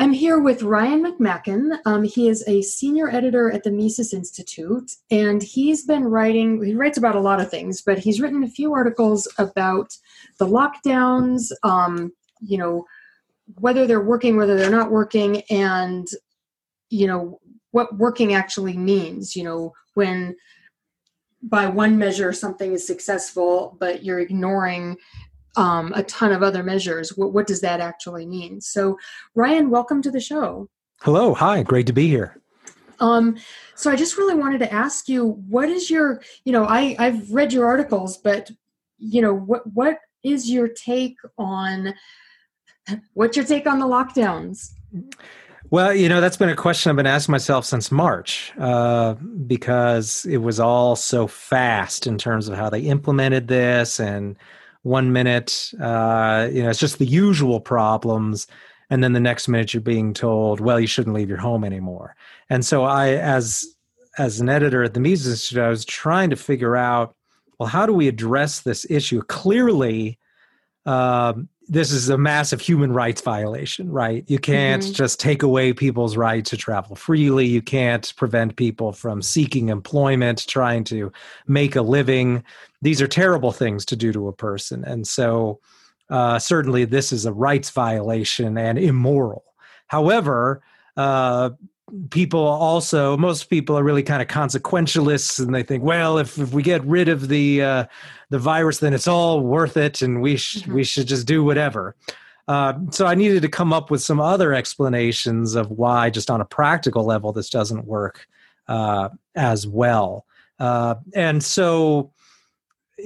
I'm here with Ryan McMaken. Um, he is a senior editor at the Mises Institute, and he's been writing, he writes about a lot of things, but he's written a few articles about the lockdowns, um, you know, whether they're working, whether they're not working, and, you know, what working actually means, you know, when by one measure something is successful, but you're ignoring um, a ton of other measures. What, what does that actually mean? So, Ryan, welcome to the show. Hello. Hi. Great to be here. Um, so I just really wanted to ask you, what is your, you know, I, I've read your articles, but you know, what what is your take on what's your take on the lockdowns? Well, you know, that's been a question I've been asking myself since March uh, because it was all so fast in terms of how they implemented this and one minute uh, you know it's just the usual problems and then the next minute you're being told well you shouldn't leave your home anymore. And so i as as an editor at the mises institute i was trying to figure out well how do we address this issue? Clearly um, this is a massive human rights violation, right? You can't mm-hmm. just take away people's right to travel freely. You can't prevent people from seeking employment, trying to make a living. These are terrible things to do to a person. And so, uh, certainly, this is a rights violation and immoral. However, uh, people also most people are really kind of consequentialists and they think well if, if we get rid of the uh, the virus then it's all worth it and we sh- mm-hmm. we should just do whatever uh, so i needed to come up with some other explanations of why just on a practical level this doesn't work uh, as well uh, and so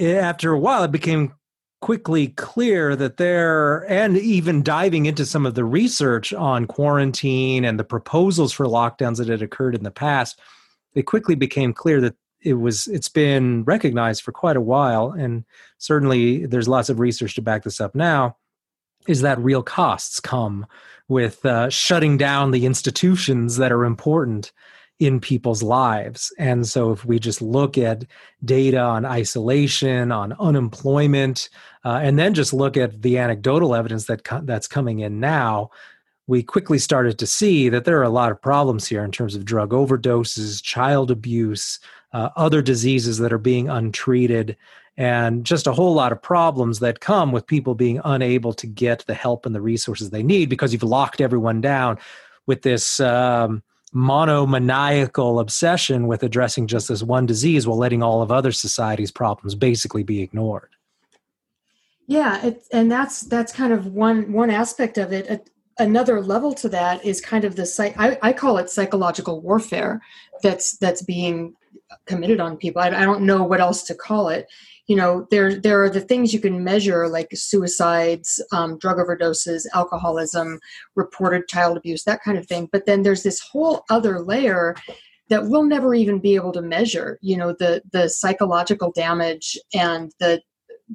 after a while it became quickly clear that there, and even diving into some of the research on quarantine and the proposals for lockdowns that had occurred in the past, it quickly became clear that it was it's been recognized for quite a while and certainly there's lots of research to back this up now is that real costs come with uh, shutting down the institutions that are important in people's lives. And so, if we just look at data on isolation, on unemployment, uh, and then just look at the anecdotal evidence that co- that's coming in now, we quickly started to see that there are a lot of problems here in terms of drug overdoses, child abuse, uh, other diseases that are being untreated, and just a whole lot of problems that come with people being unable to get the help and the resources they need because you've locked everyone down with this. Um, monomaniacal obsession with addressing just this one disease while letting all of other society's problems basically be ignored yeah it, and that's that's kind of one one aspect of it. Another level to that is kind of the I, I call it psychological warfare that's that's being committed on people. I, I don't know what else to call it. You know there there are the things you can measure like suicides um, drug overdoses alcoholism reported child abuse that kind of thing. But then there's this whole other layer that we'll never even be able to measure you know the the psychological damage and the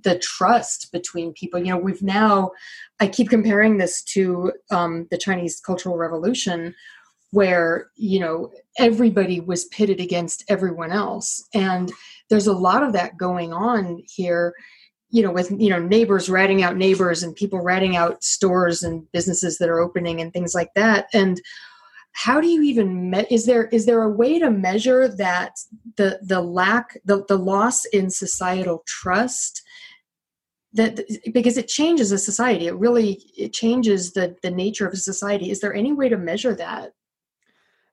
the trust between people. You know we've now i keep comparing this to um, the chinese cultural revolution where you know everybody was pitted against everyone else. And there's a lot of that going on here you know with you know neighbors ratting out neighbors and people ratting out stores and businesses that are opening and things like that. And how do you even me- is there is there a way to measure that the the lack the, the loss in societal trust that because it changes a society it really it changes the the nature of a society is there any way to measure that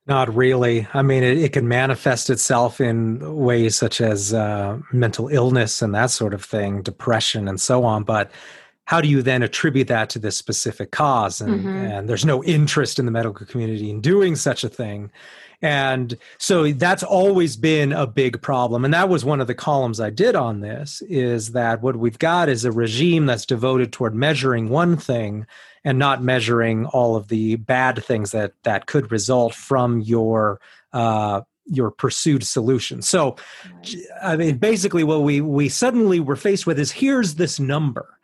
not really. I mean, it, it can manifest itself in ways such as uh, mental illness and that sort of thing, depression and so on. But how do you then attribute that to this specific cause? And, mm-hmm. and there's no interest in the medical community in doing such a thing. And so that's always been a big problem. And that was one of the columns I did on this is that what we've got is a regime that's devoted toward measuring one thing and not measuring all of the bad things that that could result from your uh, your pursued solution. So, I mean, basically, what we we suddenly were faced with is here's this number,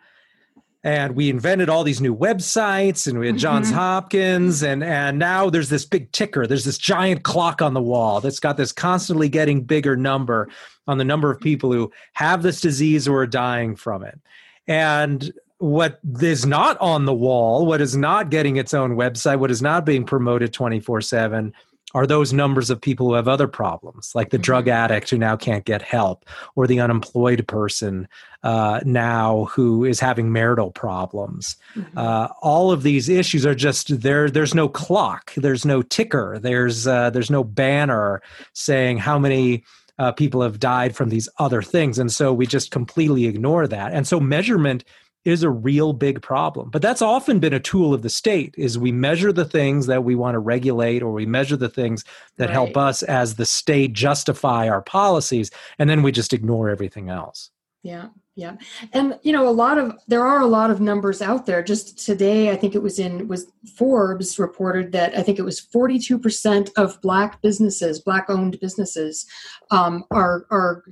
and we invented all these new websites, and we had Johns mm-hmm. Hopkins, and and now there's this big ticker. There's this giant clock on the wall that's got this constantly getting bigger number on the number of people who have this disease or are dying from it, and what is not on the wall, what is not getting its own website, what is not being promoted 24 7 are those numbers of people who have other problems, like the mm-hmm. drug addict who now can't get help, or the unemployed person uh, now who is having marital problems. Mm-hmm. Uh, all of these issues are just there. There's no clock. There's no ticker. There's uh, there's no banner saying how many. Uh, people have died from these other things. And so we just completely ignore that. And so measurement is a real big problem. But that's often been a tool of the state is we measure the things that we want to regulate or we measure the things that right. help us as the state justify our policies and then we just ignore everything else. Yeah yeah. And you know a lot of there are a lot of numbers out there. Just today i think it was in was forbes reported that i think it was 42% of black businesses black owned businesses um, are are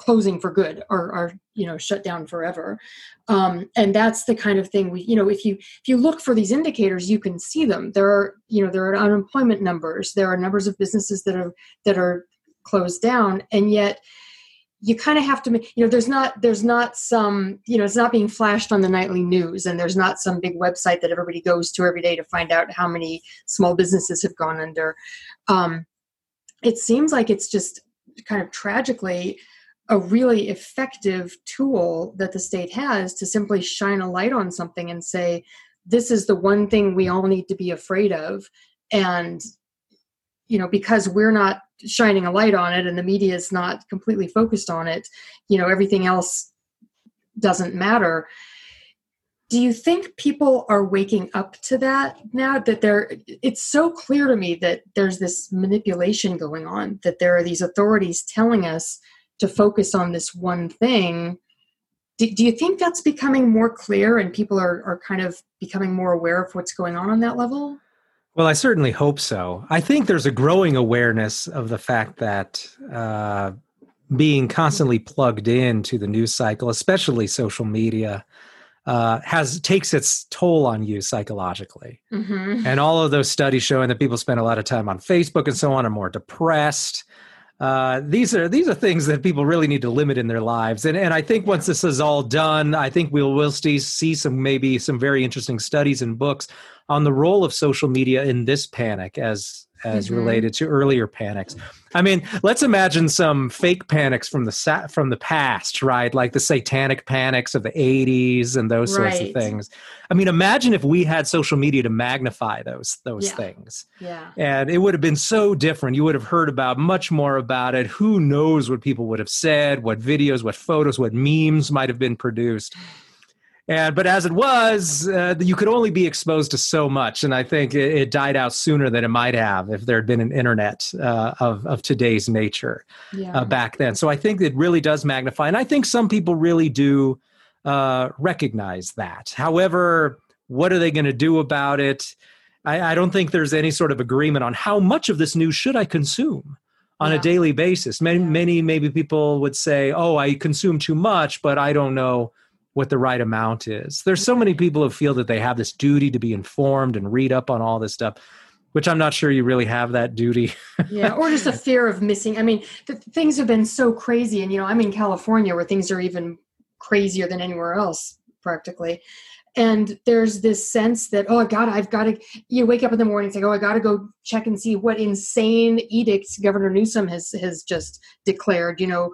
closing for good or are you know shut down forever. Um, and that's the kind of thing we you know if you if you look for these indicators you can see them. There are you know there are unemployment numbers. There are numbers of businesses that are that are closed down. And yet you kind of have to make you know there's not there's not some you know it's not being flashed on the nightly news. And there's not some big website that everybody goes to every day to find out how many small businesses have gone under. Um, it seems like it's just kind of tragically a really effective tool that the state has to simply shine a light on something and say this is the one thing we all need to be afraid of. And you know because we're not shining a light on it and the media is not completely focused on it you know everything else doesn't matter. Do you think people are waking up to that now that they're it's so clear to me that there's this manipulation going on that there are these authorities telling us to focus on this one thing do, do you think that's becoming more clear and people are, are kind of becoming more aware of what's going on on that level well, I certainly hope so. I think there's a growing awareness of the fact that uh, being constantly plugged into the news cycle, especially social media, uh, has takes its toll on you psychologically. Mm-hmm. And all of those studies showing that people spend a lot of time on Facebook and so on are more depressed, uh, these are these are things that people really need to limit in their lives. And and I think once this is all done, I think we'll we'll see, see some maybe some very interesting studies and books on the role of social media in this panic as as mm-hmm. related to earlier panics. I mean, let's imagine some fake panics from the sa- from the past, right? Like the satanic panics of the 80s and those right. sorts of things. I mean, imagine if we had social media to magnify those those yeah. things. Yeah. And it would have been so different. You would have heard about much more about it. Who knows what people would have said, what videos, what photos, what memes might have been produced and but as it was uh, you could only be exposed to so much. And i think it, it, died out sooner than it might have if there had been an internet uh, of, of today's nature yeah. uh, back then. So i think it really does magnify and i think some people really do uh, recognize that. However what are they going to do about it? I, I, don't think there's any sort of agreement on how much of this news should i consume on yeah. a daily basis. Many, many maybe people would say oh i consume too much but i don't know what the right amount is. There's so many people who feel that they have this duty to be informed and read up on all this stuff, which I'm not sure you really have that duty. yeah, or just a fear of missing. I mean, things have been so crazy, and you know, I'm in California where things are even crazier than anywhere else, practically. And there's this sense that oh God, I've got to. You wake up in the morning and say, oh, I got to go check and see what insane edicts Governor Newsom has has just declared. You know,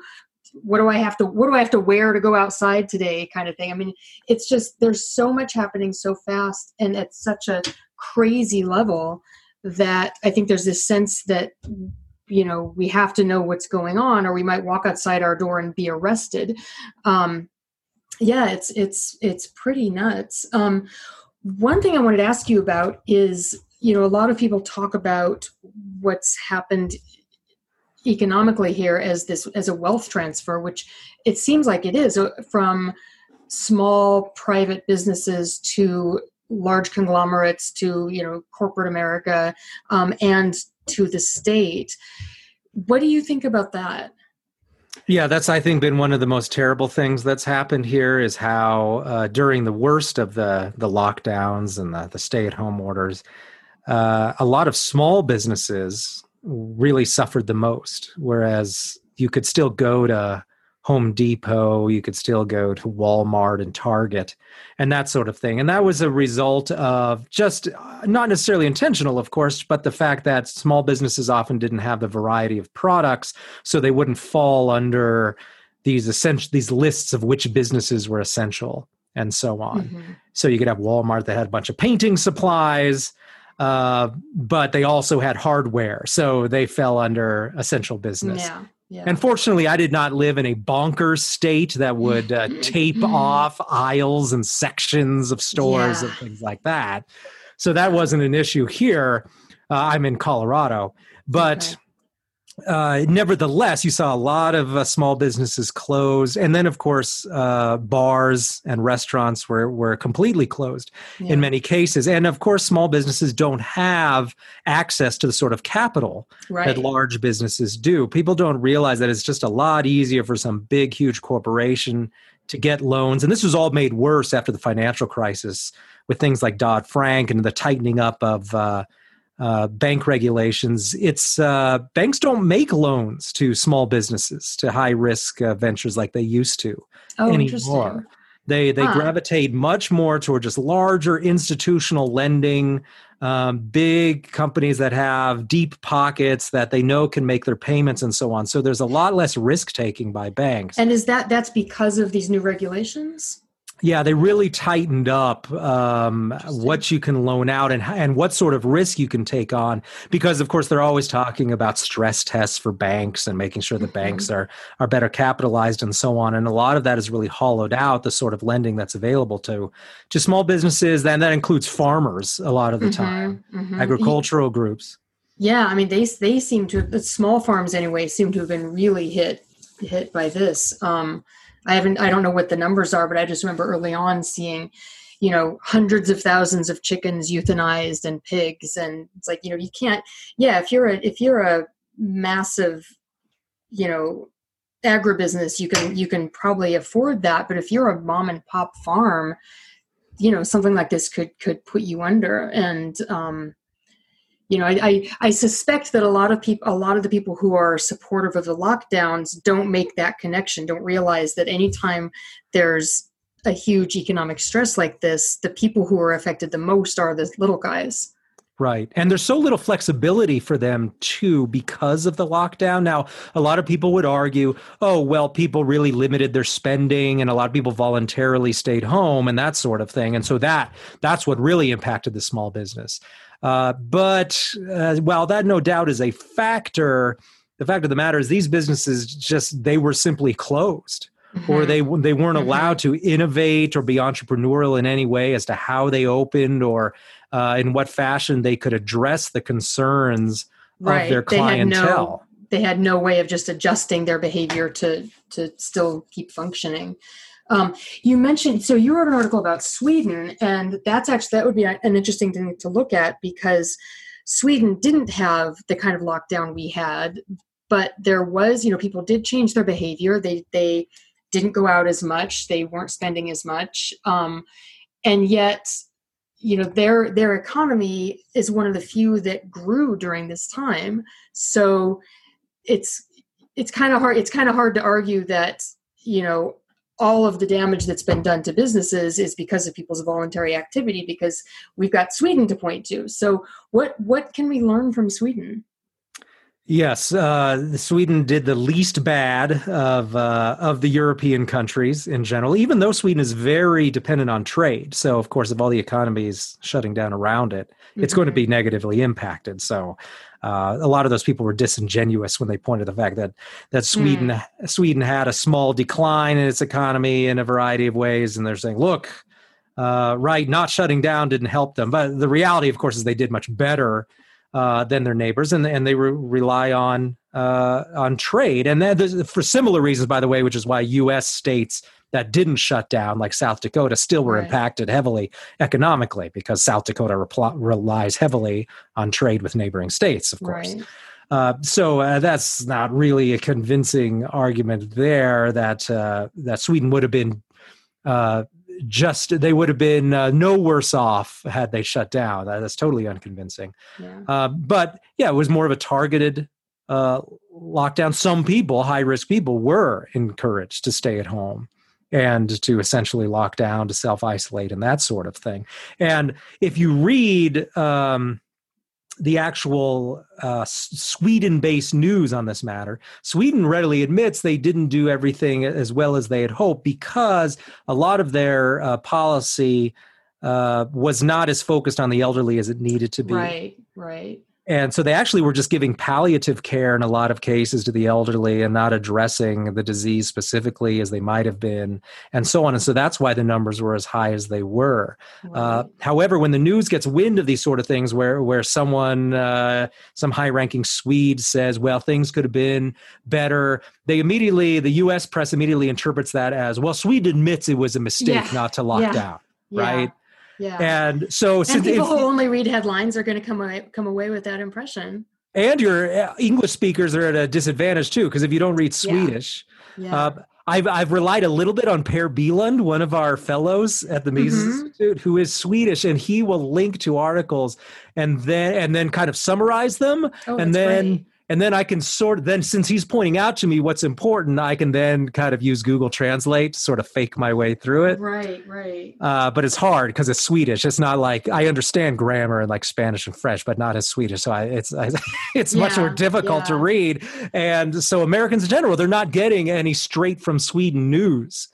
what do I have to what do I have to wear to go outside today kind of thing. I mean, it's just there's so much happening so fast and at such a crazy level that I think there's this sense that you know we have to know what's going on or we might walk outside our door and be arrested. Um yeah, it's it's it's pretty nuts. Um one thing I wanted to ask you about is you know a lot of people talk about what's happened economically here as this as a wealth transfer which it seems like it is uh, from small private businesses to large conglomerates to you know corporate america um, and to the state. What do you think about that? Yeah that's i think been one of the most terrible things that's happened here is how uh, during the worst of the the lockdowns and the, the stay-at-home orders uh, a lot of small businesses really suffered the most. Whereas you could still go to Home Depot, you could still go to Walmart and Target and that sort of thing. And that was a result of just uh, not necessarily intentional, of course, but the fact that small businesses often didn't have the variety of products, so they wouldn't fall under these essential these lists of which businesses were essential and so on. Mm-hmm. So you could have Walmart that had a bunch of painting supplies, uh, but they also had hardware, so they fell under essential business. Yeah. Yeah. Unfortunately, I did not live in a bonkers state that would uh, tape off aisles and sections of stores yeah. and things like that. So that wasn't an issue here. Uh, I'm in Colorado, but okay uh, nevertheless, you saw a lot of uh, small businesses close, and then, of course, uh, bars and restaurants were were completely closed yeah. in many cases. And of course, small businesses don't have access to the sort of capital right. that large businesses do. People don't realize that it's just a lot easier for some big, huge corporation to get loans, and this was all made worse after the financial crisis with things like Dodd Frank and the tightening up of uh, bank regulations, it's uh, banks don't make loans to small businesses to high risk uh, ventures like they used to oh, anymore. They they huh. gravitate much more toward just larger institutional lending, um, big companies that have deep pockets that they know can make their payments and so on. So there's a lot less risk taking by banks. And is that that's because of these new regulations? Yeah, they really tightened up um, what you can loan out and and what sort of risk you can take on because, of course, they're always talking about stress tests for banks and making sure the mm-hmm. banks are are better capitalized and so on. And a lot of that has really hollowed out the sort of lending that's available to to small businesses. And that includes farmers a lot of the mm-hmm. time, mm-hmm. agricultural groups. Yeah, I mean they they seem to the small farms anyway seem to have been really hit hit by this. Um, I haven't, I don't know what the numbers are, but I just remember early on seeing, you know, hundreds of thousands of chickens euthanized and pigs. And it's like, you know, you can't, yeah, if you're a, if you're a massive, you know, agribusiness, you can, you can probably afford that. But if you're a mom and pop farm, you know, something like this could, could put you under. And, um, you know, I, I, I suspect that a lot of people, a lot of the people who are supportive of the lockdowns don't make that connection, don't realize that anytime there's a huge economic stress like this, the people who are affected the most are the little guys. Right. And there's so little flexibility for them too because of the lockdown. Now, a lot of people would argue, oh, well, people really limited their spending and a lot of people voluntarily stayed home and that sort of thing. And so that that's what really impacted the small business. Uh, but uh, while that no doubt is a factor, the fact of the matter is these businesses just they were simply closed. Mm-hmm. Or they they weren't mm-hmm. allowed to innovate or be entrepreneurial in any way as to how they opened or uh, in what fashion they could address the concerns right. of their clientele. They had, no, they had no way of just adjusting their behavior to to still keep functioning. Um, you mentioned so you wrote an article about Sweden, and that's actually that would be an interesting thing to look at because Sweden didn't have the kind of lockdown we had, but there was you know people did change their behavior. They they didn't go out as much. They weren't spending as much, um, and yet you know their their economy is one of the few that grew during this time. So it's it's kind of hard it's kind of hard to argue that you know all of the damage that's been done to businesses is because of people's voluntary activity because we've got Sweden to point to. So what what can we learn from Sweden? Yes, uh, Sweden did the least bad of uh, of the European countries in general. Even though Sweden is very dependent on trade, so of course, if all the economies shutting down around it, it's mm-hmm. going to be negatively impacted. So, uh, a lot of those people were disingenuous when they pointed to the fact that that Sweden mm. Sweden had a small decline in its economy in a variety of ways, and they're saying, "Look, uh, right, not shutting down didn't help them." But the reality, of course, is they did much better uh, than their neighbors, and and they re- rely on uh, on trade, and that, for similar reasons, by the way, which is why U.S. states that didn't shut down, like South Dakota, still were right. impacted heavily economically because South Dakota repl- relies heavily on trade with neighboring states, of course. Right. Uh, so uh, that's not really a convincing argument there that uh, that Sweden would have been uh, just they would have been uh, no worse off had they shut down. That's totally unconvincing. Yeah. Uh, but yeah, it was more of a targeted uh, lockdown, some people, high risk people, were encouraged to stay at home and to essentially lock down, to self isolate, and that sort of thing. And if you read um, the actual uh, Sweden based news on this matter, Sweden readily admits they didn't do everything as well as they had hoped because a lot of their uh, policy uh, was not as focused on the elderly as it needed to be. Right, right. And so they actually were just giving palliative care in a lot of cases to the elderly and not addressing the disease specifically as they might have been, and so on. And so that's why the numbers were as high as they were. Uh. Uh, however, when the news gets wind of these sort of things, where where someone, uh, some high-ranking Swede says, "Well, things could have been better," they immediately, the U.S. press immediately interprets that as, "Well, Sweden admits it was a mistake yeah. not to lock yeah. down." Right. Yeah. And so, and people if, who only read headlines are going to come away come away with that impression. And your uh, English speakers are at a disadvantage too, because if you don't read Swedish, yeah. Yeah. Uh, I've I've relied a little bit on Per Bylund, one of our fellows at the Mises mm-hmm. Institute, who is Swedish, and he will link to articles and then and then kind of summarize them, oh, and then. And then I can sort of then since he's pointing out to me what's important, I can then kind of use Google Translate to sort of fake my way through it. Right, right. Uh, but it's hard because it's Swedish. It's not like I understand grammar and like Spanish and French, but not as Swedish. So I, it's I, it's yeah, much more difficult yeah. to read. And so Americans in general, they're not getting any straight from Sweden news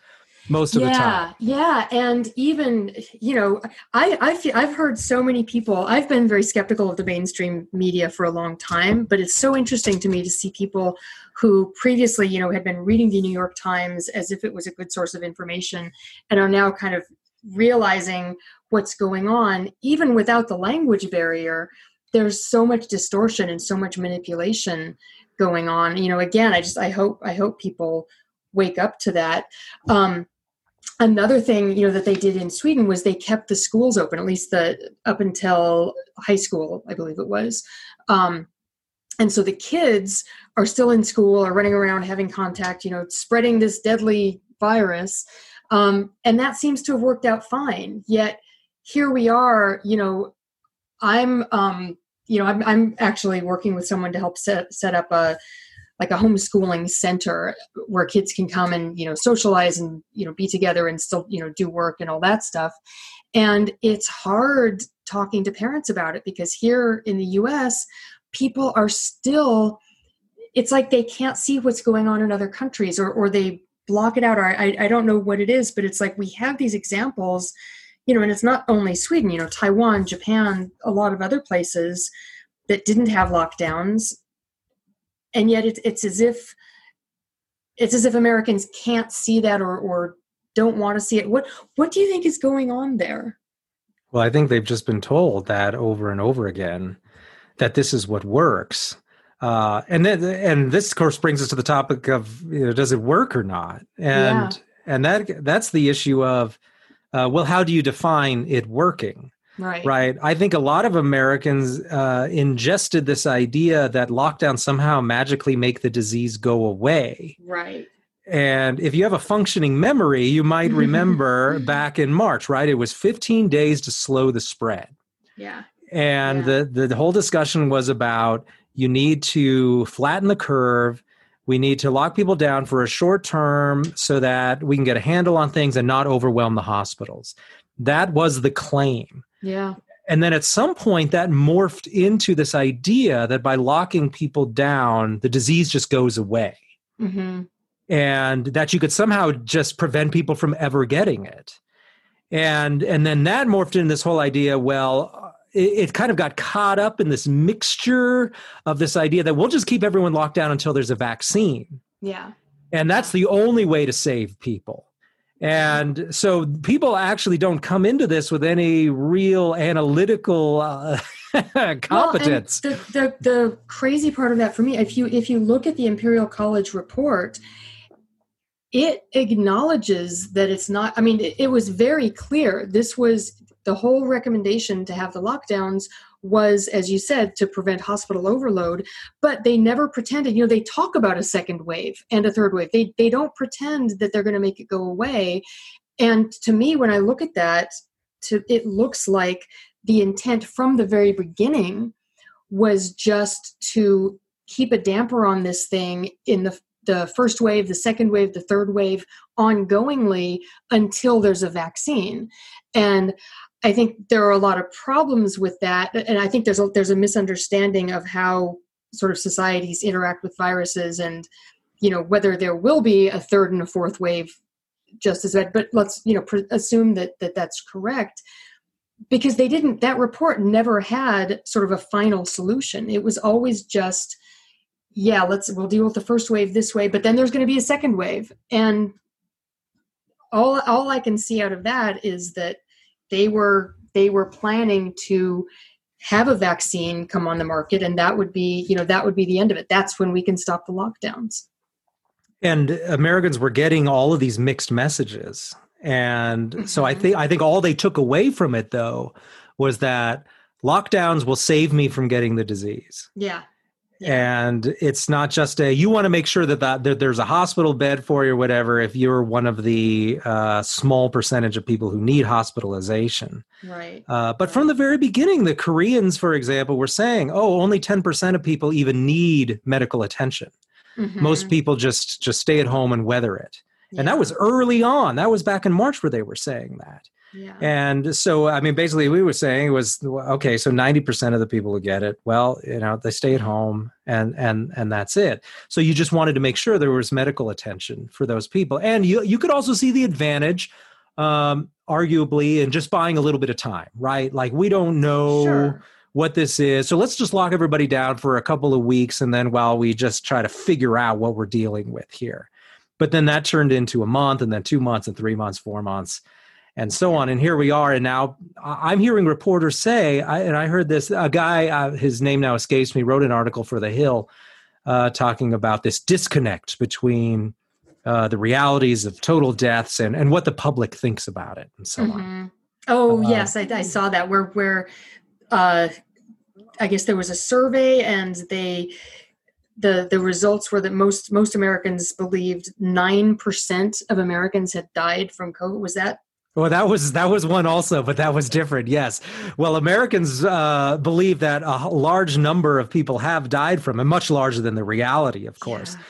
most of yeah, the time. Yeah, and even you know, I I feel I've heard so many people. I've been very skeptical of the mainstream media for a long time, but it's so interesting to me to see people who previously you know had been reading the New York Times as if it was a good source of information, and are now kind of realizing what's going on, even without the language barrier. There's so much distortion and so much manipulation going on. You know, again, I just I hope I hope people wake up to that. Um, another thing you know that they did in sweden was they kept the schools open at least the up until high school i believe it was. Um, and so the kids are still in school are running around having contact you know spreading this deadly virus. Um, and that seems to have worked out fine. Yet here we are you know i'm um, you know I'm, I'm actually working with someone to help set, set up a like a homeschooling center where kids can come and you know socialize and you know be together and still you know do work and all that stuff. And it's hard talking to parents about it because here in the US people are still it's like they can't see what's going on in other countries or or they block it out or I, I don't know what it is but it's like we have these examples you know and it's not only sweden you know taiwan japan a lot of other places that didn't have lockdowns and yet it's it's as if it's as if Americans can't see that or or don't want to see it. What what do you think is going on there? Well, I think they've just been told that over and over again that this is what works. Uh, and then, and this, of course, brings us to the topic of you know, does it work or not? And yeah. and that that's the issue of uh, well, how do you define it working? Right. Right. I think a lot of Americans uh, ingested this idea that lockdown somehow magically make the disease go away. Right. And if you have a functioning memory, you might remember back in March, right? It was 15 days to slow the spread. Yeah. And yeah. The, the whole discussion was about you need to flatten the curve. We need to lock people down for a short term so that we can get a handle on things and not overwhelm the hospitals. That was the claim. Yeah. And then at some point, that morphed into this idea that by locking people down, the disease just goes away. Mm-hmm. And that you could somehow just prevent people from ever getting it. And, and then that morphed into this whole idea well, it, it kind of got caught up in this mixture of this idea that we'll just keep everyone locked down until there's a vaccine. Yeah. And that's the only way to save people. And so people actually don't come into this with any real analytical uh, competence. Well, the, the, the crazy part of that for me, if you if you look at the Imperial College report, it acknowledges that it's not. I mean, it, it was very clear. This was the whole recommendation to have the lockdowns was, as you said, to prevent hospital overload. But they never pretended, you know, they talk about a second wave and a third wave. They, they don't pretend that they're going to make it go away. And to me, when I look at that, to, it looks like the intent from the very beginning was just to keep a damper on this thing in the the first wave, the second wave, the third wave ongoingly until there's a vaccine. And I think there are a lot of problems with that, and I think there's a, there's a misunderstanding of how sort of societies interact with viruses, and you know whether there will be a third and a fourth wave just as bad. But let's you know pre- assume that that that's correct because they didn't. That report never had sort of a final solution. It was always just yeah, let's we'll deal with the first wave this way, but then there's going to be a second wave, and all all I can see out of that is that they were they were planning to have a vaccine come on the market and that would be you know that would be the end of it. That's when we can stop the lockdowns. And americans were getting all of these mixed messages. And so i mm-hmm. think i think all they took away from it though was that lockdowns will save me from getting the disease. Yeah and it's not just a you want to make sure that, that, that there's a hospital bed for you or whatever if you're one of the uh, small percentage of people who need hospitalization. Right. Uh, but from the very beginning the koreans for example were saying oh only 10% of people even need medical attention. Mm-hmm. most people just just stay at home and weather it. Yeah. and that was early on. That was back in march where they were saying that yeah. And so, I mean, basically, we were saying was okay. So, ninety percent of the people who get it, well, you know, they stay at home, and and and that's it. So, you just wanted to make sure there was medical attention for those people, and you you could also see the advantage, um, arguably, in just buying a little bit of time, right? Like we don't know. Sure what this is. So let's just lock everybody down for a couple of weeks and then while we just try to figure out what we're dealing with here. But then that turned into a month and then 2 months and 3 months, 4 months and so on. And here we are. And now I'm hearing reporters say, I, and I heard this, a guy, uh, his name now escapes me, wrote an article for The Hill uh, talking about this disconnect between uh, the realities of total deaths and, and what the public thinks about it and so mm-hmm. on. Oh, uh, yes, I, I, saw that where, where uh, I guess there was a survey and they, the the results were that most most Americans believed nine percent of Americans had died from COVID. Was that well, that was that was one also, but that was different. Yes. Well, Americans uh, believe that a large number of people have died from it, much larger than the reality, of course. Yeah.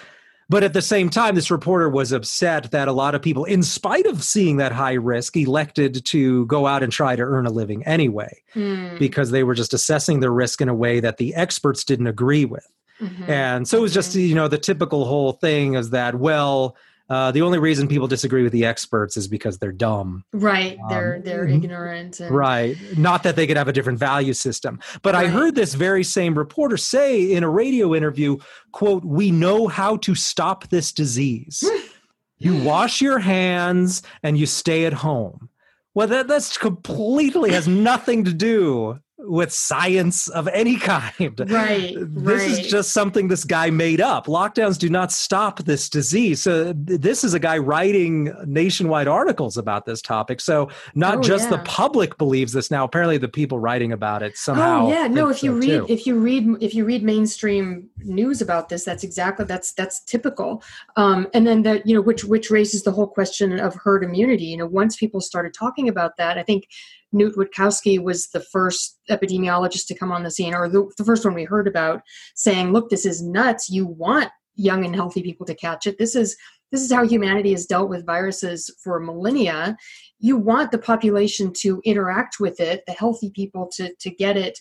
But at the same time, this reporter was upset that a lot of people, in spite of seeing that high risk, elected to go out and try to earn a living anyway, mm. because they were just assessing the risk in a way that the experts didn't agree with. Mm-hmm. And so it was just, mm-hmm. you know, the typical whole thing is that, well, uh, the only reason people disagree with the experts is because they're dumb. Right. They're um, they're ignorant. And... Right. Not that they could have a different value system. But right. I heard this very same reporter say in a radio interview, quote, "We know how to stop this disease. you wash your hands and you stay at home." Well, that that's completely has nothing to do with science of any kind. Right. This right. is just something this guy made up. Lockdowns do not stop this disease. So this is a guy writing nationwide articles about this topic. So not oh, just yeah. the public believes this now. Apparently the people writing about it somehow. Oh yeah, no, if you so read too. if you read if you read mainstream news about this, that's exactly that's that's typical. Um, and then that, you know, which which raises the whole question of herd immunity. You know, once people started talking about that, I think Knut Wittkowski was the first epidemiologist to come on the scene, or the, the first one we heard about, saying, "Look, this is nuts. You want young and healthy people to catch it. This is this is how humanity has dealt with viruses for millennia. You want the population to interact with it, the healthy people to to get it,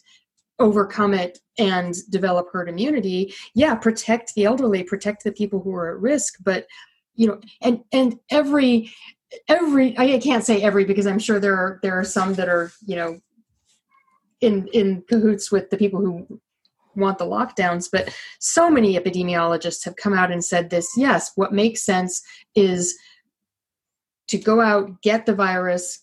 overcome it, and develop herd immunity. Yeah, protect the elderly, protect the people who are at risk, but." you know and and every every I can't say every because I'm sure there are there are some that are you know in in cahoots with the people who want the lockdowns but so many epidemiologists have come out and said this yes what makes sense is to go out get the virus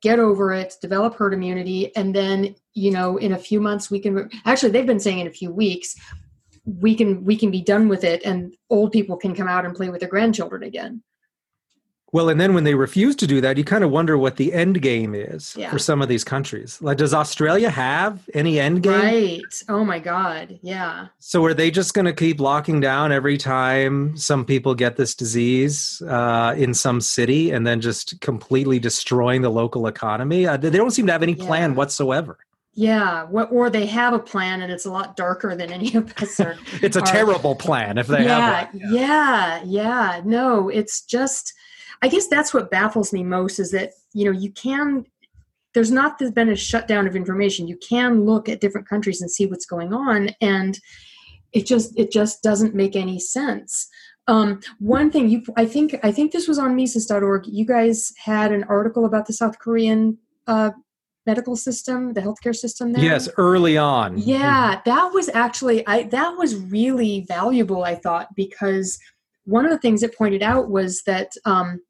get over it develop herd immunity and then you know in a few months we can actually they've been saying in a few weeks we can we can be done with it and old people can come out and play with their grandchildren again well, and then when they refuse to do that, you kind of wonder what the end game is yeah. for some of these countries. Like, does Australia have any end game? Right. Oh my God. Yeah. So are they just going to keep locking down every time some people get this disease uh, in some city, and then just completely destroying the local economy? Uh, they don't seem to have any plan yeah. whatsoever. yeah what or they have a plan and it's a lot darker than any of us are it's a are, terrible plan if they yeah, have one. yeah yeah yeah no it's just i guess that's what baffles me most is that you know you can there's not been a shutdown of information. You can look at different countries and see what's going on and it just it just doesn't make any sense. Um, one thing you i think i think this was on mises.org you guys had an article about the south korean uh, medical system the healthcare system there? Yes early on. Yeah that was actually i that was really valuable i thought because one of the things it pointed out was that um,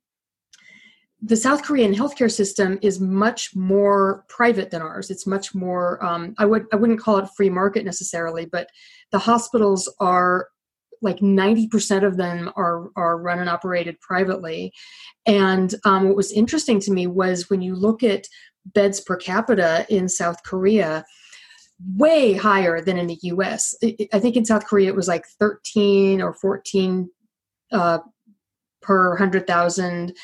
the South Korean healthcare system is much more private than ours. It's much more. Um, I would I wouldn't call it free market necessarily, but the hospitals are like ninety percent of them are are run and operated privately. And um, what was interesting to me was when you look at beds per capita in South Korea, way higher than in the U.S. I think in South Korea it was like thirteen or fourteen. Uh, per 100,000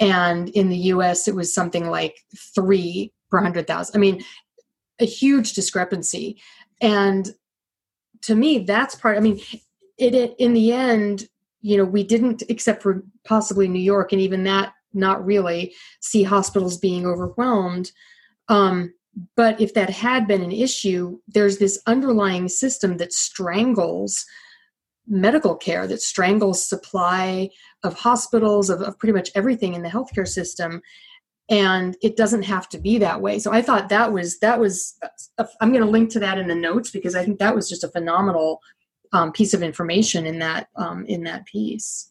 and in the US it was something like three per hundred thousand. I mean, a huge discrepancy. And to me, that's part. I mean, it, it in the end, you know, we didn't, except for possibly New York, and even that, not really, see hospitals being overwhelmed. Um, but if that had been an issue, there's this underlying system that strangles medical care that strangles supply of hospitals of, of, pretty much everything in the healthcare system and it doesn't have to be that way so i thought that was that was i am going to link to that in the notes because i think that was just a phenomenal um, piece of information in that um, in that piece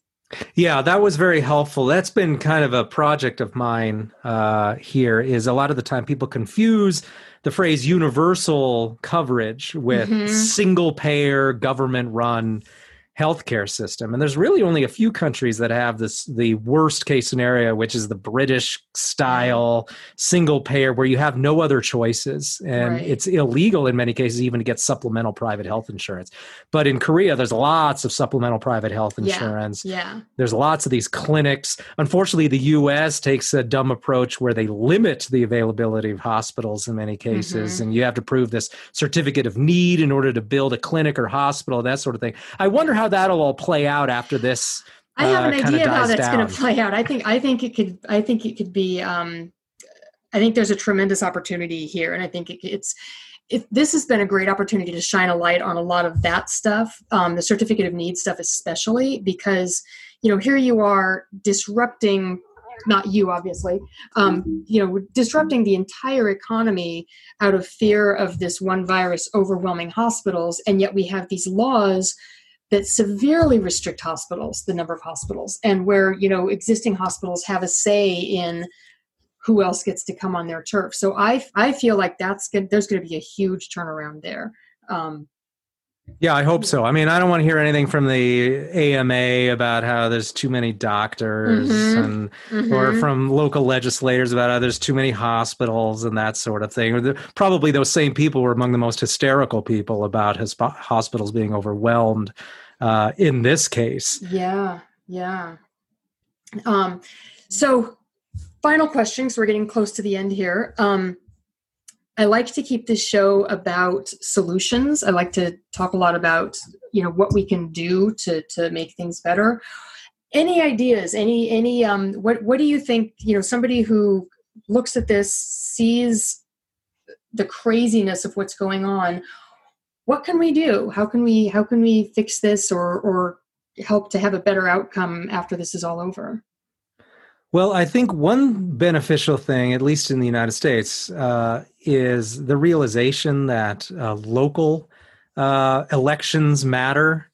yeah, that was very helpful. That's been kind of a project of mine uh, here. Is a lot of the time people confuse the phrase universal coverage with mm-hmm. single payer government run healthcare system. And there's really only a few countries that have this the worst case scenario, which is the British style single payer where you have no other choices. And right. it's illegal in many cases even to get supplemental private health insurance. But in Korea, there's lots of supplemental private health insurance. Yeah. yeah. There's lots of these clinics. Unfortunately, the US takes a dumb approach where they limit the availability of hospitals in many cases. Mm-hmm. And you have to prove this certificate of need in order to build a clinic or hospital, that sort of thing. I wonder how how that'll all play out after this. I have an uh, idea of how that's going to play out. I think I think it could. I think it could be. Um, I think there's a tremendous opportunity here, and I think it, it's. It, this has been a great opportunity to shine a light on a lot of that stuff, um, the certificate of need stuff, especially because you know here you are disrupting not you obviously um, you know disrupting the entire economy out of fear of this one virus overwhelming hospitals and yet we have these laws that severely restrict hospitals, the number of hospitals, and where you know existing hospitals have a say in who else gets to come on their turf. So I I feel like that's good. There's going to be a huge turnaround there. Um, yeah, I hope so. I mean, I don't want to hear anything from the AMA about how there's too many doctors mm-hmm. and mm-hmm. or from local legislators about how there's too many hospitals and that sort of thing. Or probably those same people were among the most hysterical people about his hospitals being overwhelmed uh, in this case. Yeah, yeah. Um, so, final questions. We're getting close to the end here. Um, I like to keep this show about solutions. I like to talk a lot about you know what we can do to to make things better. Any ideas? Any any um what what do you think? You know, somebody who looks at this sees the craziness of what's going on what can we do how can we how can we fix this or or help to have a better outcome after this is all over well i think one beneficial thing at least in the united states uh, is the realization that uh, local uh, elections matter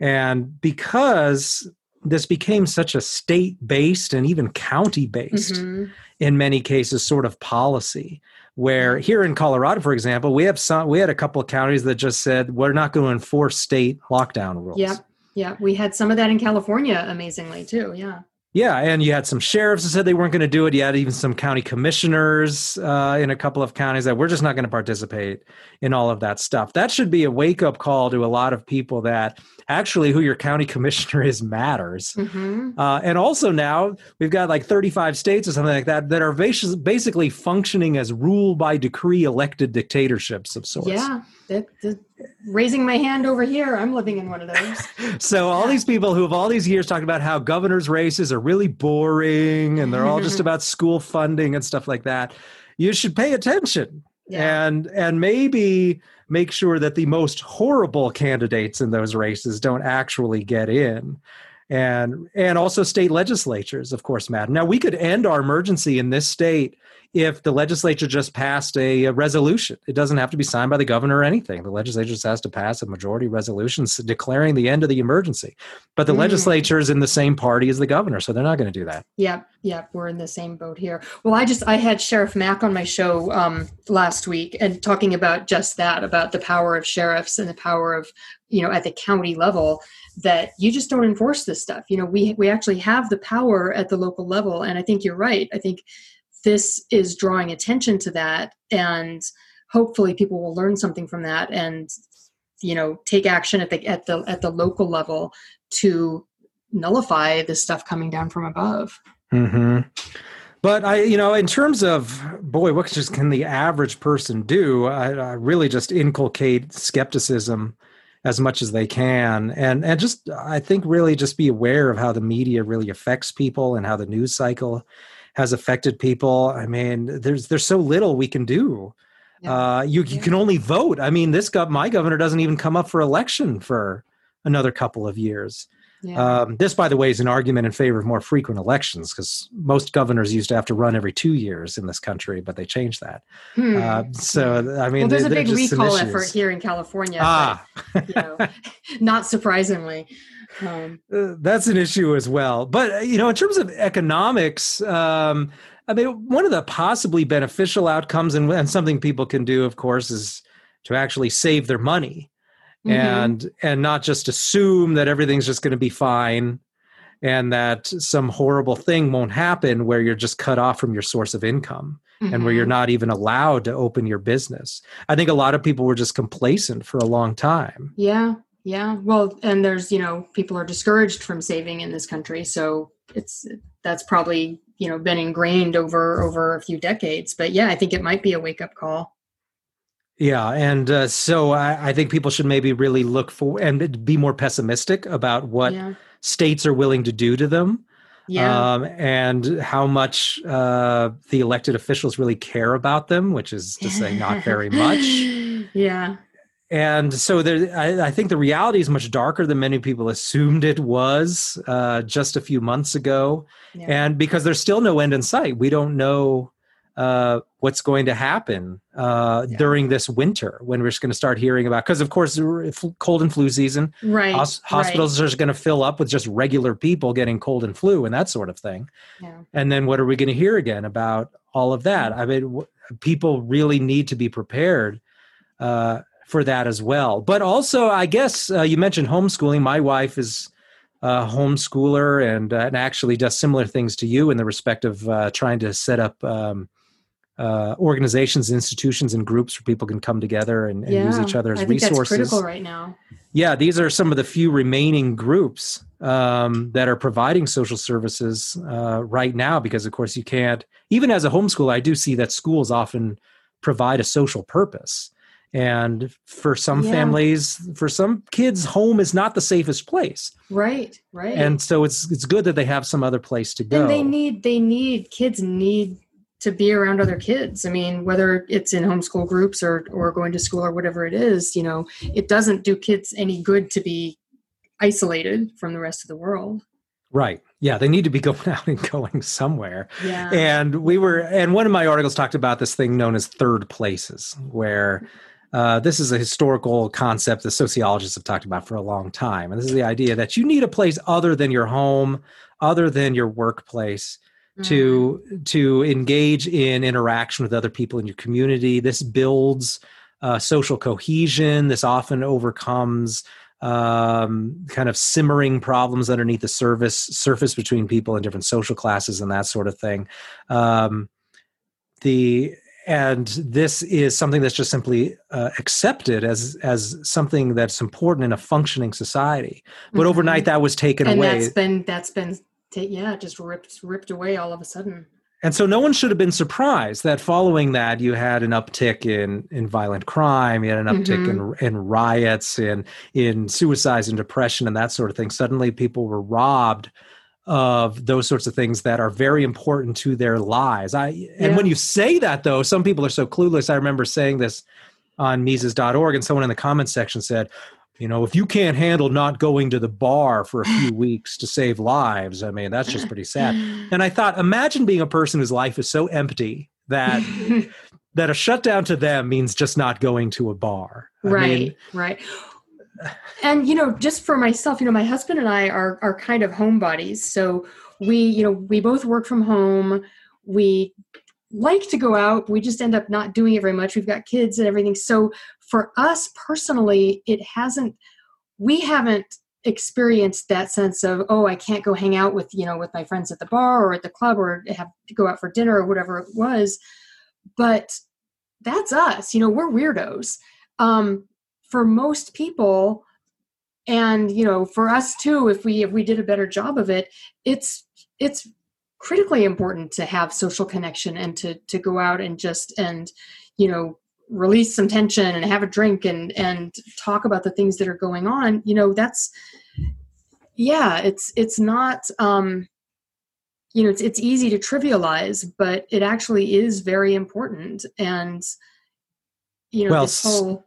and because this became such a state based and even county based mm-hmm. in many cases sort of policy where here in Colorado, for example, we have some we had a couple of counties that just said we're not going to enforce state lockdown rules. Yeah. Yeah. We had some of that in California, amazingly too. Yeah. Yeah, and you had some sheriffs that said they weren't going to do it. You had even some county commissioners uh, in a couple of counties that we're just not going to participate in all of that stuff. That should be a wake up call to a lot of people that actually who your county commissioner is matters. Mm-hmm. Uh, and also now we've got like 35 states or something like that that are basically functioning as rule by decree elected dictatorships of sorts. Yeah, that, that, raising my hand over here, I'm living in one of those. so all these people who have all these years talked about how governors' races are really boring and they're all just about school funding and stuff like that, you should pay attention yeah. and and maybe make sure that the most horrible candidates in those races don't actually get in and and also state legislatures of course matter now we could end our emergency in this state if the legislature just passed a, a, resolution. It doesn't have to be signed by the governor or anything. The legislature just has to pass a majority resolution declaring the end of the emergency. But the mm. legislature is in the same party as the governor, so they're not going to do that. Yep, yep, we're in the same boat here. Well, I just I had Sheriff Mack on my show um, last week and talking about just that about the power of sheriffs and the power of you know at the county level that you just don't enforce this stuff. You know, we we actually have the power at the local level, and I think you're right. I think this is drawing attention to that and hopefully people will learn something from that and you know take action at the at the at the local level to nullify this stuff coming down from above mm-hmm. but i you know in terms of boy what just can the average person do I, I really just inculcate skepticism as much as they can and and just i think really just be aware of how the media really affects people and how the news cycle has affected people. I mean, there's there's so little we can do. Yeah. Uh, you you can only vote. I mean, this gov- my governor doesn't even come up for election for another couple of years. Yeah. Um, this, by the way, is an argument in favor of more frequent elections because most governors used to have to run every two years in this country, but they changed that. Hmm. Uh, so, I mean, well, there's a big recall effort here in California. Ah. But, you know, not surprisingly. Um, uh, that's an issue as well. But uh, you know, in terms of economics, um, I mean, one of the possibly beneficial outcomes, and, and, something people can do, of course, is to actually save their money, mm-hmm. and and not just assume that everything's just going to be fine, and that some horrible thing won't happen where you're just cut off from your source of income. Mm-hmm. And where you're mm-hmm. not even allowed to open your business. I think a lot of people were just complacent for a long time. Yeah, yeah, well, and there's you know people are discouraged from saving in this country, so it's that's probably you know been ingrained over over a few decades. But yeah, I think it might be a wake up call. Yeah, and uh, so I, I, think people should maybe really look for and be more pessimistic about what yeah. states are willing to do to them. Yeah. Um, and how much uh, the elected officials really care about them, which is to say, not very much. yeah and so there, I, I, think the reality is much darker than many people assumed it was uh, just a few months ago. Yeah. And because there's still no end in sight, we don't know uh, what's going to happen uh, yeah. during this winter when we're just going to start hearing about. Because of course, cold and flu season, right? Hos- hospitals right. are going to fill up with just regular people getting cold and flu and that sort of thing. Yeah. And then what are we going to hear again about all of that? I mean, w- people really need to be prepared. Uh, for that as well. But also, I guess uh, you mentioned homeschooling. My wife is a homeschooler and, uh, and actually does similar things to you in the respect of uh, trying to set up um, uh, organizations, institutions, and groups where people can come together and, and yeah, use each other as I think resources. That's critical right now. Yeah, these are some of the few remaining groups um, that are providing social services uh, right now because, of course, you can't. Even as a homeschooler, I do see that schools often provide a social purpose and for some yeah. families for some kids home is not the safest place right right and so it's it's good that they have some other place to go and they need they need kids need to be around other kids. I mean whether it's in homeschool groups or or going to school or whatever it is you know it doesn't do kids any good to be isolated from the rest of the world. Right. Yeah they need to be going out and going somewhere. Yeah. And we were and one of my articles talked about this thing known as third places where uh, this is a historical concept that sociologists have talked about for a long time. And this is the idea that you need a place other than your home, other than your workplace. Mm-hmm. to to engage in interaction with other people in your community this builds uh, social cohesion this often overcomes um, kind of simmering problems underneath the surface surface between people in different social classes and that sort of thing. Um, the and this is something that's just simply uh, accepted as as something that's important in a functioning society. But mm-hmm. overnight, that was taken and away. And that's been that's been yeah, just ripped ripped away all of a sudden. And so no one should have been surprised that following that you had an uptick in in violent crime, you had an uptick mm-hmm. in in riots, in in suicides and depression and that sort of thing. Suddenly people were robbed of those sorts of things that are very important to their lives. I and yeah. when you say that though, some people are so clueless. I remember saying this on Mises.org and someone in the comments section said, you know, if you can't handle not going to the bar for a few weeks to save lives, I mean, that's just pretty sad. And I thought, imagine being a person whose life is so empty that that a shutdown to them means just not going to a bar. I right, mean, right. And you know, just for myself, you know, my husband and I are are kind of homebodies. So we, you know, we both work from home. We like to go out. We just end up not doing it very much. We've got kids and everything. So for us personally, it hasn't, we haven't experienced that sense of, oh, I can't go hang out with, you know, with my friends at the bar or at the club or have to go out for dinner or whatever it was. But that's us, you know, we're weirdos. Um, for most people, and you know for us too if we if we did a better job of it it's it's critically important to have social connection and to to go out and just and you know release some tension and have a drink and and talk about the things that are going on you know that's yeah it's it's not um you know it's it's easy to trivialize but it actually is very important and you know well, this whole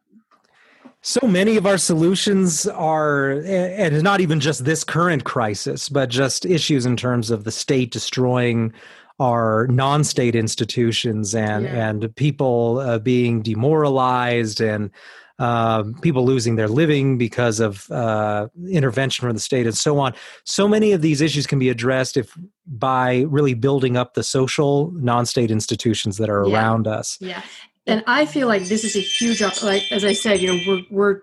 so many of our solutions are and not even just this current crisis but just issues in terms of the state destroying are non-state institutions and yeah. and people uh, being demoralized and uh, people losing their living because of uh, intervention from the state and so on. So many of these issues can be addressed if by really building up the social non-state institutions that are yeah. around us. Yeah, and I feel like this is a huge like as I said, you know, we're we're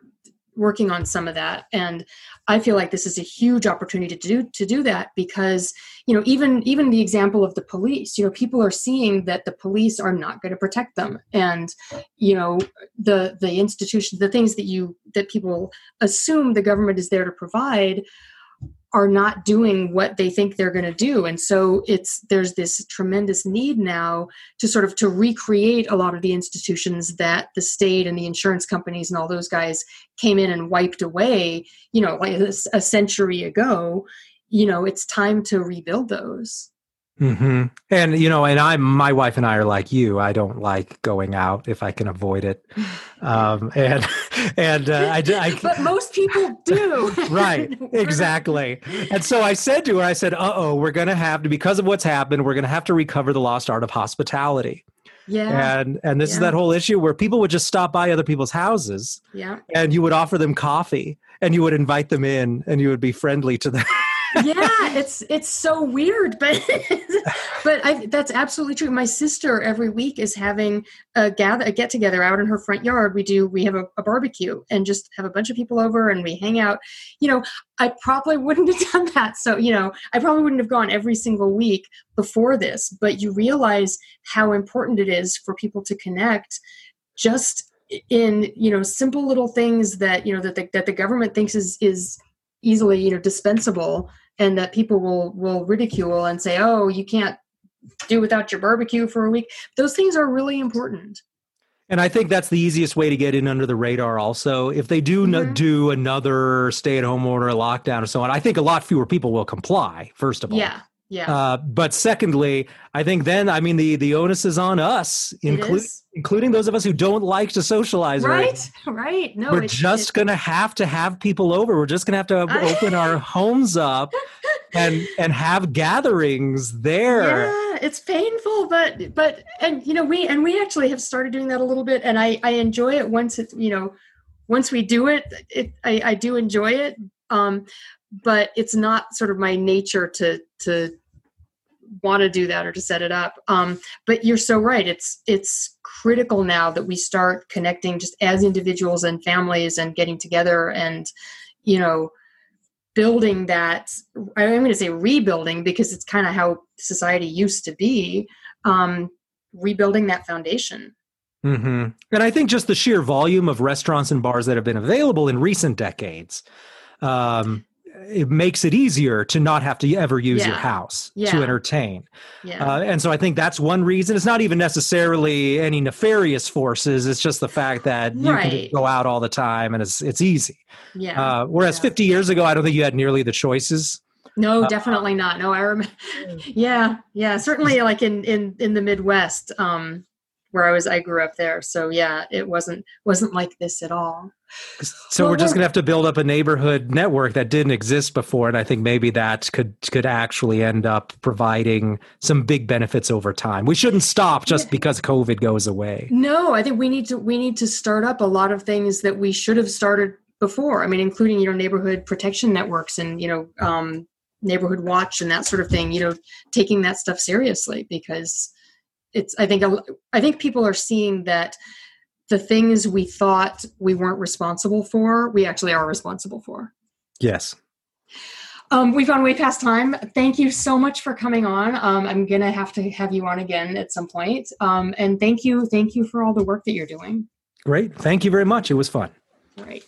working on some of that, and I feel like this is a huge opportunity to do to do that because you know even even the example of the police you know people are seeing that the police are not going to protect them. And you know the the institution the things that you that people assume the government is there to provide are not doing what they think they're going to do. And so it's there's this tremendous need now to sort of to recreate a lot of the institutions that the state and the insurance companies and all those guys came in and wiped away you know like a, century ago. You know it's time to rebuild those Mm-hmm. And you know, and I, my wife and I are like you. I don't like going out if I can avoid it. Um, and and uh, I, I, but most people do. right, exactly. And so I said to her, I said, "Uh oh, we're going to have to because of what's happened. We're going to have to recover the lost art of hospitality." Yeah. And and this yeah. is that whole issue where people would just stop by other people's houses. Yeah. And you would offer them coffee and you would invite them in and you would be friendly to them yeah, it's it's so weird, but but I, that's absolutely true. My sister every week is having a gather a get together out in her front yard. We do we have a, a, barbecue and just have a bunch of people over and we hang out. You know, I probably wouldn't have done that. So you know, I probably wouldn't have gone every single week before this. But you realize how important it is for people to connect, just in you know simple little things that you know that the, that the government thinks is is easily you know dispensable and that people will will ridicule and say oh you can't do without your barbecue for a week those things are really important and I think that's the easiest way to get in under the radar. Also, if they do mm-hmm. do another stay-at-home order, lockdown, or so on, I think a lot fewer people will comply. First of all, yeah, yeah. Uh, but secondly, I think then I mean the the onus is on us, including including those of us who don't like to socialize. Right, right. right. No, we're it's, just going to have to have people over. We're just going to have to open our homes up and and have gatherings there. Yeah, it's painful, but but and you know we and we actually have started doing that a little bit, and I I enjoy it once it you know once we do it, it I, I do enjoy it. Um, but it's not sort of my nature to to want to do that or to set it up. Um, but you're so right. It's it's critical now that we start connecting just as individuals and families and getting together and you know building that i'm going to say rebuilding because it's kind of how society used to be um, rebuilding that foundation. Mm-hmm. and i think just the sheer volume of restaurants and bars that have been available in recent decades um, it makes it easier to not have to ever use yeah. your house yeah. to entertain. Yeah. Uh, and so I think that's one reason. It's not even necessarily any nefarious forces. It's just the fact that you can go out all the time and it's it's easy. Yeah. Uh, whereas yeah. 50 years ago, I don't think you had nearly the choices. No, uh, definitely not. No, I remember. yeah, yeah, certainly like in in in the Midwest. Um, where I was I grew up there. So yeah, it wasn't wasn't like this at all. So well, we're just going to have to build up a neighborhood network that didn't exist before and I think maybe that could could actually end up providing some big benefits over time. We shouldn't stop just yeah. because COVID goes away. No, I think we need to we need to start up a lot of things that we should have started before. I mean including you know neighborhood protection networks and you know um, neighborhood watch and that sort of thing, you know, taking that stuff seriously because it's i think i think people are seeing that the things we thought we weren't responsible for we actually are responsible for yes um, we've gone way past time. Thank you so much for coming on. Um, I'm gonna have to have you on again at some point. Um, and thank you, thank you for all the work that you're doing. Great. Thank you very much. It was fun. All right.